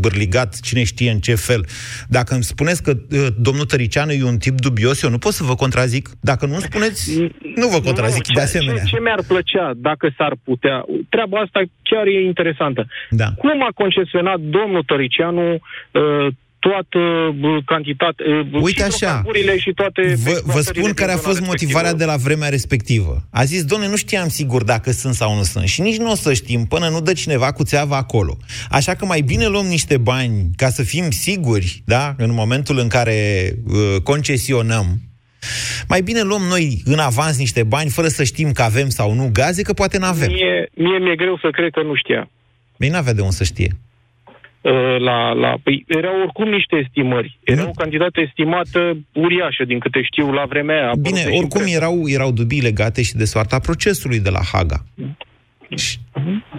bârligat, cine știe în ce fel. Dacă îmi spuneți că uh, domnul Tăricianu e un tip dubios, eu nu pot să vă contrazic. Dacă nu îmi spuneți, nu vă contrazic Nu, de ce- asemenea. Ce, ce mi-ar plăcea, dacă s-ar putea, treaba asta chiar e interesantă. Da. Cum a concesionat domnul Tăricianu uh, toată uh, cantitate, uh, Uite așa. hidrocarburile și toate... Vă, vă exploatările spun din care a zona fost motivarea respectivă? de la vremea respectivă. A zis, domnule, nu știam sigur dacă sunt sau nu sunt și nici nu o să știm până nu dă cineva cu țeava acolo. Așa că mai bine luăm niște bani ca să fim siguri, da, în momentul în care uh, concesionăm, mai bine luăm noi în avans niște bani fără să știm că avem sau nu gaze, că poate n-avem. Mie, mie mi-e greu să cred că nu știa. Bine, n-avea de unde să știe. Uh, La, la, păi, erau oricum niște estimări. Era o cantitate estimată uriașă, din câte știu, la vremea aia. Bine, Apăruse și oricum în presă. erau, erau dubii legate și de soarta procesului de la Haga. Și-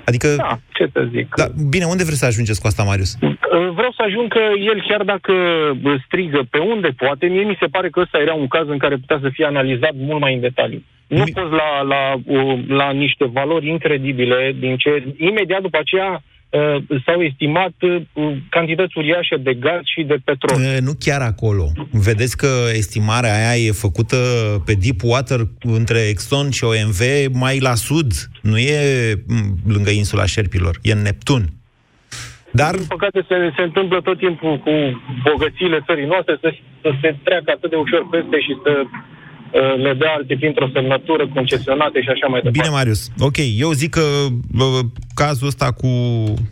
Adică... Da, ce să zic. Da, bine, unde vreți să ajungeți cu asta, Marius? Uh, Vreau să ajung că el, chiar dacă bă, strigă pe unde poate, mie mi se pare că ăsta era un caz în care putea să fie analizat mult mai în detaliu. Nu poți la, la, uh, la niște valori incredibile, din ce imediat după aceea uh, s-au estimat uh, cantități uriașe de gaz și de petrol. E, Nu chiar acolo. Vedeți că estimarea aia e făcută pe deep water între Exxon și OMV mai la sud. Nu e m, lângă insula Șerpilor, e în Neptun. Dar... Din păcate se, se întâmplă tot timpul cu bogățiile țării noastre să, să se treacă atât de ușor peste și să uh, le dea alte printr-o semnătură concesionate și așa mai departe. Bine, Marius. Ok, eu zic că bă, cazul ăsta cu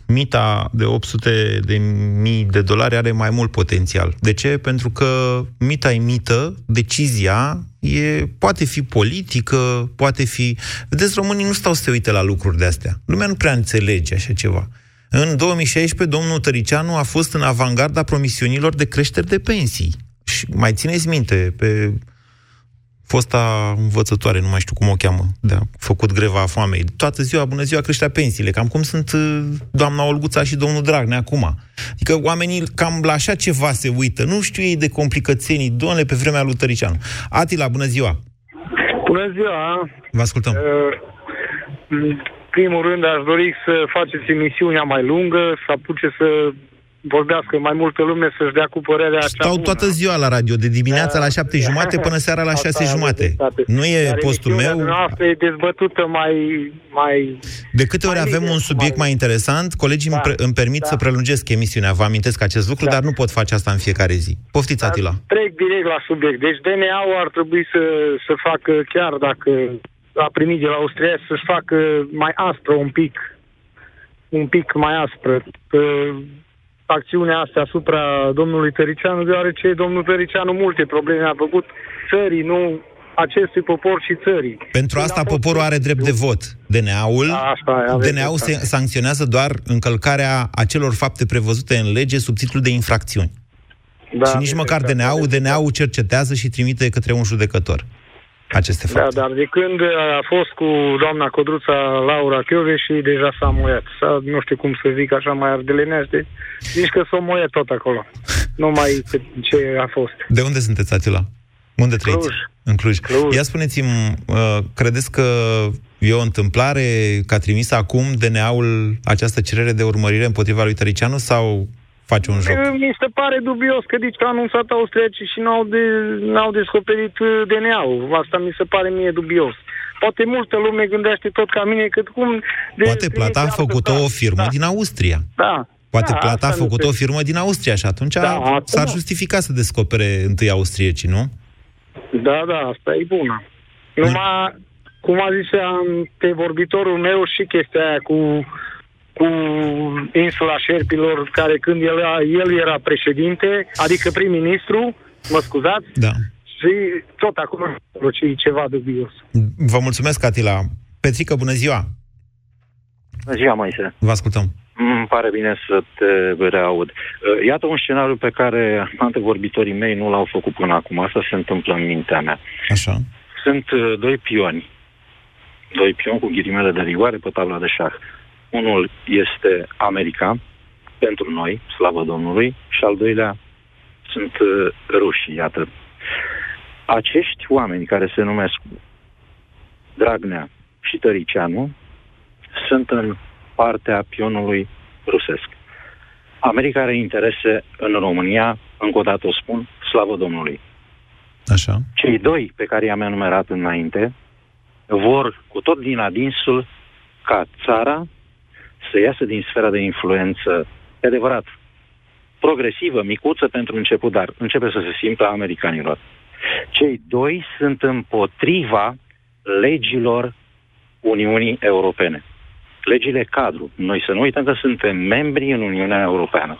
mita de 800 de mii de dolari are mai mult potențial. De ce? Pentru că mita e mită, decizia e, poate fi politică, poate fi... Vedeți, românii nu stau să se uite la lucruri de astea. Lumea nu prea înțelege așa ceva. În 2016, domnul Tăricianu a fost în avangarda promisiunilor de creșteri de pensii. Și mai țineți minte, pe fosta învățătoare, nu mai știu cum o cheamă, de a făcut greva a foamei. Toată ziua, bună ziua, creștea pensiile, cam cum sunt uh, doamna Olguța și domnul Dragnea acum. Adică oamenii cam la așa ceva se uită, nu știu ei de complicățenii, doamne, pe vremea lui Tăricianu. Atila, bună ziua! Bună ziua! Vă ascultăm. Uh, În primul rând aș dori să faceți emisiunea mai lungă, să apuce să vorbească mai multă lume, să-și dea cu părerea cea Stau bună. toată ziua la radio, de dimineața la șapte jumate până seara la Asta șase aveți jumate. dreptate. Nu e Iar postul emisiunea meu. dumneavoastră e dezbătută mai... mai De câte ori avem un subiect mai interesant, colegii îmi, pre- îmi permit să prelungesc emisiunea. Vă amintesc acest lucru, dar nu pot face asta în fiecare zi. Poftiți, Atila. Trec direct la subiect. Deci DNA-ul ar trebui să, să facă, chiar dacă a primit de la Austria, să-și facă mai aspră un pic, un pic mai aspră că acțiunea asta asupra domnului Tăricianu, deoarece domnul Tăricianu multe probleme a făcut țării, nu acestui popor și țării. Pentru asta poporul are drept de vot. DNA-ul, aveți DNA-ul se dreptate. sancționează doar încălcarea acelor fapte prevăzute în lege sub titlul de infracțiuni. Da, și nici măcar DNA-ul, DNA-ul cercetează și trimite către un judecător aceste fapte. Da, dar de când a fost cu doamna Codruța Laura Chiove și deja s-a muiat. S-a, nu știu cum să zic așa mai ardelenește, zici că s-a muiat tot acolo. Nu mai cât ce a fost. De unde sunteți, Atila? Unde trăiți? Cluj. În Cluj. Ia spuneți-mi, uh, credeți că e o întâmplare că a trimis acum DNA-ul această cerere de urmărire împotriva lui Tăricianu sau face un joc? Mi se pare dubios că zici că a anunțat austriacii și n-au, de, n-au descoperit uh, DNA-ul. Asta mi se pare mie dubios. Poate multă lume gândește tot ca mine, cât cum... De, Poate plata a făcut-o o firmă din Austria. Da. Poate Da, plata a asta nu făcut-o o se- firmă din Austria și atunci Da, asta s-ar da. justifica să descopere întâi austriecii, nu? Da, da, asta e bună. Numai, cum a zis pe vorbitorul meu și chestia aia cu, cu insula Șerpilor, care când el, era- el era președinte, adică prim-ministru, mă scuzați, Da. și tot acum e ceva dubios. Vă mulțumesc, Atila. Petrică, bună ziua! Bună ziua, Moise. Vă ascultăm. Îmi pare bine să te reaud. Uh, Iată un scenariu pe care antevorbitorii mei nu l-au făcut până acum. Asta se întâmplă în mintea mea. Așa. Sunt uh, doi pioni. Doi pioni cu ghilimele de rigoare pe tabla de șah. Unul este America, pentru noi, slavă Domnului, și al doilea sunt uh, rușii, iată. Acești oameni care se numesc Dragnea și Tăricianu sunt în partea pionului rusesc. America are interese în România, încă o dată o spun, slavă Domnului. Așa. Cei doi pe care i-am enumerat înainte vor cu tot din adinsul ca țara să iasă din sfera de influență, e adevărat, progresivă, micuță pentru început, dar începe să se simtă a americanilor. Cei doi sunt împotriva legilor Uniunii Europene. Legile cadru. Noi să nu uităm că suntem membri în Uniunea Europeană.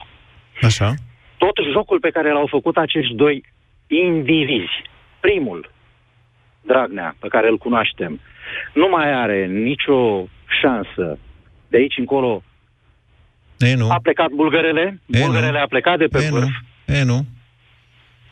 Așa. Tot jocul pe care l-au făcut acești doi indivizi. Primul, Dragnea, pe care îl cunoaștem, nu mai are nicio șansă de aici încolo. E, nu. A plecat bulgărele, E, bulgărele nu. a plecat de pe E, vârf. nu. E, nu.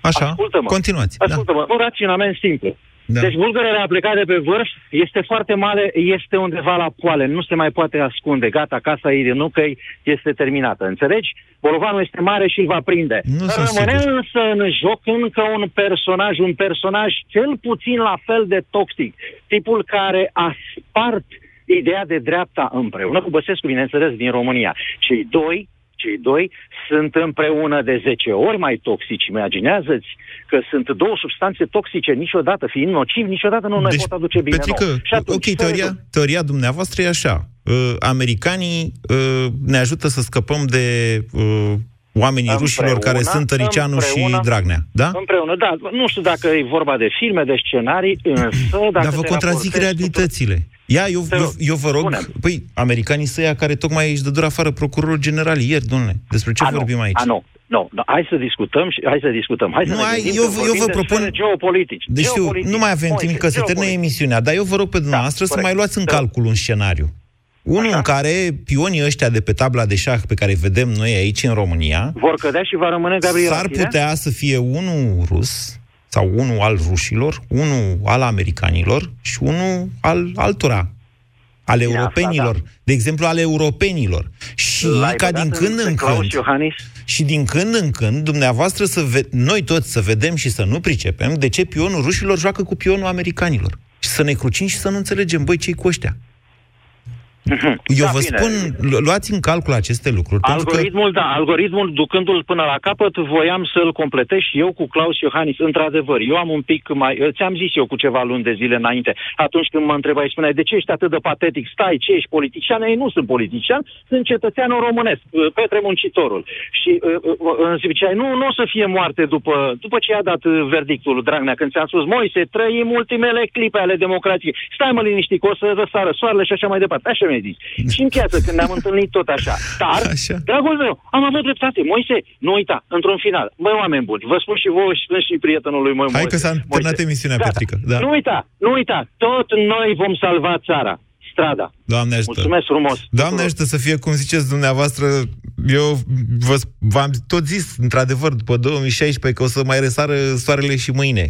Așa, Ascultă-mă. continuați. Da. Ascultă-mă, un raționament simplu. Da. Deci bulgărele a plecat de pe vârf, este foarte mare, este undeva la poale, nu se mai poate ascunde, gata, casa ei de nucăi este terminată, înțelegi? Bolovanul este mare și îl va prinde. Nu sunt Rămâne sigur. însă în joc încă un personaj, un personaj cel puțin la fel de toxic, tipul care a spart ideea de dreapta împreună cu Băsescu, bineînțeles, din România. Cei doi cei doi sunt împreună de 10 ori mai toxici. Imaginează-ți că sunt două substanțe toxice niciodată, fiind nocivi, niciodată nu ne Deci, pot aduce bine Petrică, nouă. Și atunci, ok, teoria, teoria dumneavoastră e așa. Uh, americanii uh, ne ajută să scăpăm de uh, oamenii Împreună, rușilor care sunt Tăricianu și împreună, Dragnea, da? Împreună, da. Nu știu dacă e vorba de filme, de scenarii, însă... Dacă Dar vă te contrazic raportezi realitățile. Ia, eu, Te eu, rog, eu vă rog, spune-mi. păi, americanii săia care tocmai își dădură afară procurorul general ieri, domnule. Despre ce A, nu, vorbim aici? A, nu. Nu, no, hai să discutăm și hai să discutăm. Hai să Nu, ne hai, gândim eu- că eu vorbim vă de propun- sfere geopolitici. Deci știu, Geopolitici. nu mai avem Moise, timp că se termine geopolitici. emisiunea, dar eu vă rog pe dumneavoastră să corect. mai luați în Da. calcul un scenariu. Unul în care pionii ăștia de pe tabla de șah pe care îi vedem noi aici în România Vor cădea și va rămâne Gabriel s-ar Achille? putea să fie unul rus sau unul al rușilor, unul al americanilor și unul al altora, al Bine, europenilor, asta, de exemplu al europenilor. Și L-ai ca băgat din când pe în Claus când, Iohannis? și din când în când, dumneavoastră să ve- noi toți să vedem și să nu pricepem de ce pionul rușilor joacă cu pionul americanilor. Și să ne crucim și să nu înțelegem, băi, ce-i cu ăștia? Eu Da, vă bine. spun, lu- luați în calcul aceste lucruri, pentru că Algoritmul, da, algoritmul, ducându-l până la capăt, voiam să-l completez și eu cu Claus Iohannis. Într-adevăr, eu am un pic mai... Ți-am zis eu cu ceva luni de zile înainte, atunci când mă întrebai, spuneai, de ce ești atât de patetic? Stai, ce ești politician? Ei nu sunt politician, sunt cetățeanul românesc, Petre Muncitorul. Și uh, uh, îmi ziceai, nu, nu o să fie moarte după, după ce a dat uh, verdictul Dragnea, când ți-am spus, Moise, trăim ultimele clipe ale democrației. Stai mă liniștit, că o să răsară soarele și așa mai departe. Așa mi-ai zis. Și în piață, când ne-am întâlnit tot așa. Dar, Așa. dragul meu, am avut dreptate. Moise, nu uita, într-un final, băi, oameni buni, vă spun și vouă și spun și prietenului meu, Hai Moise. că s-a terminat Moise. emisiunea, Gata. Petrică. Da. Nu uita, nu uita, tot noi vom salva țara, strada. Doamne ajută. Mulțumesc frumos. Doamne ajută să fie cum ziceți dumneavoastră, eu vă, v-am tot zis, într-adevăr, după 2016, că o să mai răsară soarele și mâine.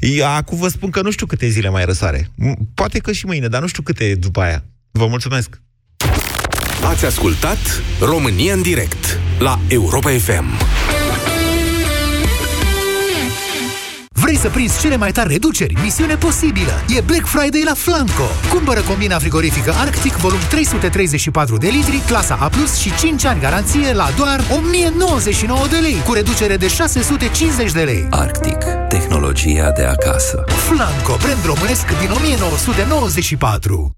I- Acum vă spun că nu știu câte zile mai răsare. M- Poate că și mâine, dar nu știu câte e după aia. Vă mulțumesc. Ați ascultat România în direct la Europa FM. Vrei să prinzi cele mai tari reduceri? Misiune posibilă! E Black Friday la Flanco! Cumpără combina frigorifică Arctic volum 334 de litri, clasa A+, și 5 ani garanție la doar 1099 de lei, cu reducere de 650 de lei. Arctic. Tehnologia de acasă. Flanco, brand românesc din 1994.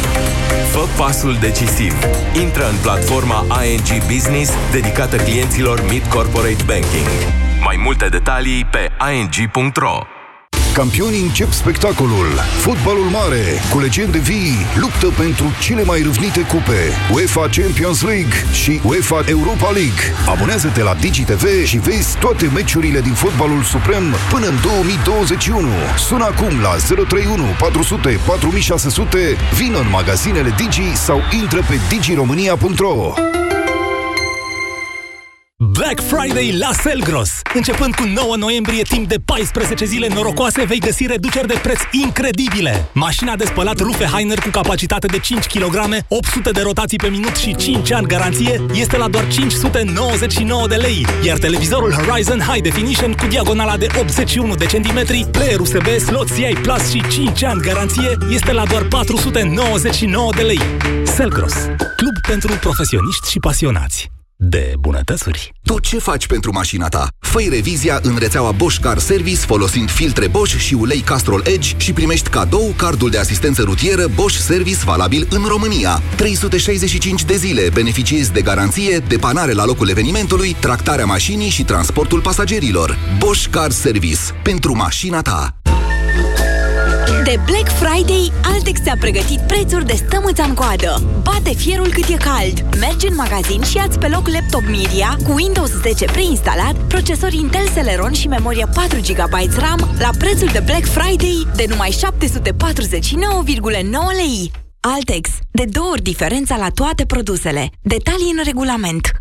Fă pasul decisiv. Intră în platforma ING Business dedicată clienților Mid Corporate Banking. Mai multe detalii pe ing.ro Campionii încep spectacolul. Fotbalul mare, cu legende vii, luptă pentru cele mai râvnite cupe. UEFA Champions League și UEFA Europa League. Abonează-te la DigiTV și vezi toate meciurile din fotbalul suprem până în 2021. Sună acum la 031 400 4600, vină în magazinele Digi sau intră pe digiromania.ro Black Friday la Selgros. Începând cu 9 noiembrie, timp de 14 zile norocoase, vei găsi reduceri de preț incredibile. Mașina de spălat Rufe Heiner cu capacitate de 5 kg, 800 de rotații pe minut și 5 ani garanție este la doar 599 de lei, iar televizorul Horizon High Definition cu diagonala de 81 de centimetri, player USB, slot CI Plus și 5 ani garanție este la doar 499 de lei. Selgros, club pentru profesioniști și pasionați de bunătățuri. Tot ce faci pentru mașina ta? Făi revizia în rețeaua Bosch Car Service folosind filtre Bosch și ulei Castrol Edge și primești cadou cardul de asistență rutieră Bosch Service valabil în România. 365 de zile beneficiezi de garanție, depanare la locul evenimentului, tractarea mașinii și transportul pasagerilor. Bosch Car Service. Pentru mașina ta. De Black Friday, Altex ți-a pregătit prețuri de stămâța în coadă. Bate fierul cât e cald. Mergi în magazin și ia pe loc laptop Media cu Windows 10 preinstalat, procesor Intel Celeron și memorie 4 GB RAM la prețul de Black Friday de numai 749,9 lei. Altex. De două ori diferența la toate produsele. Detalii în regulament.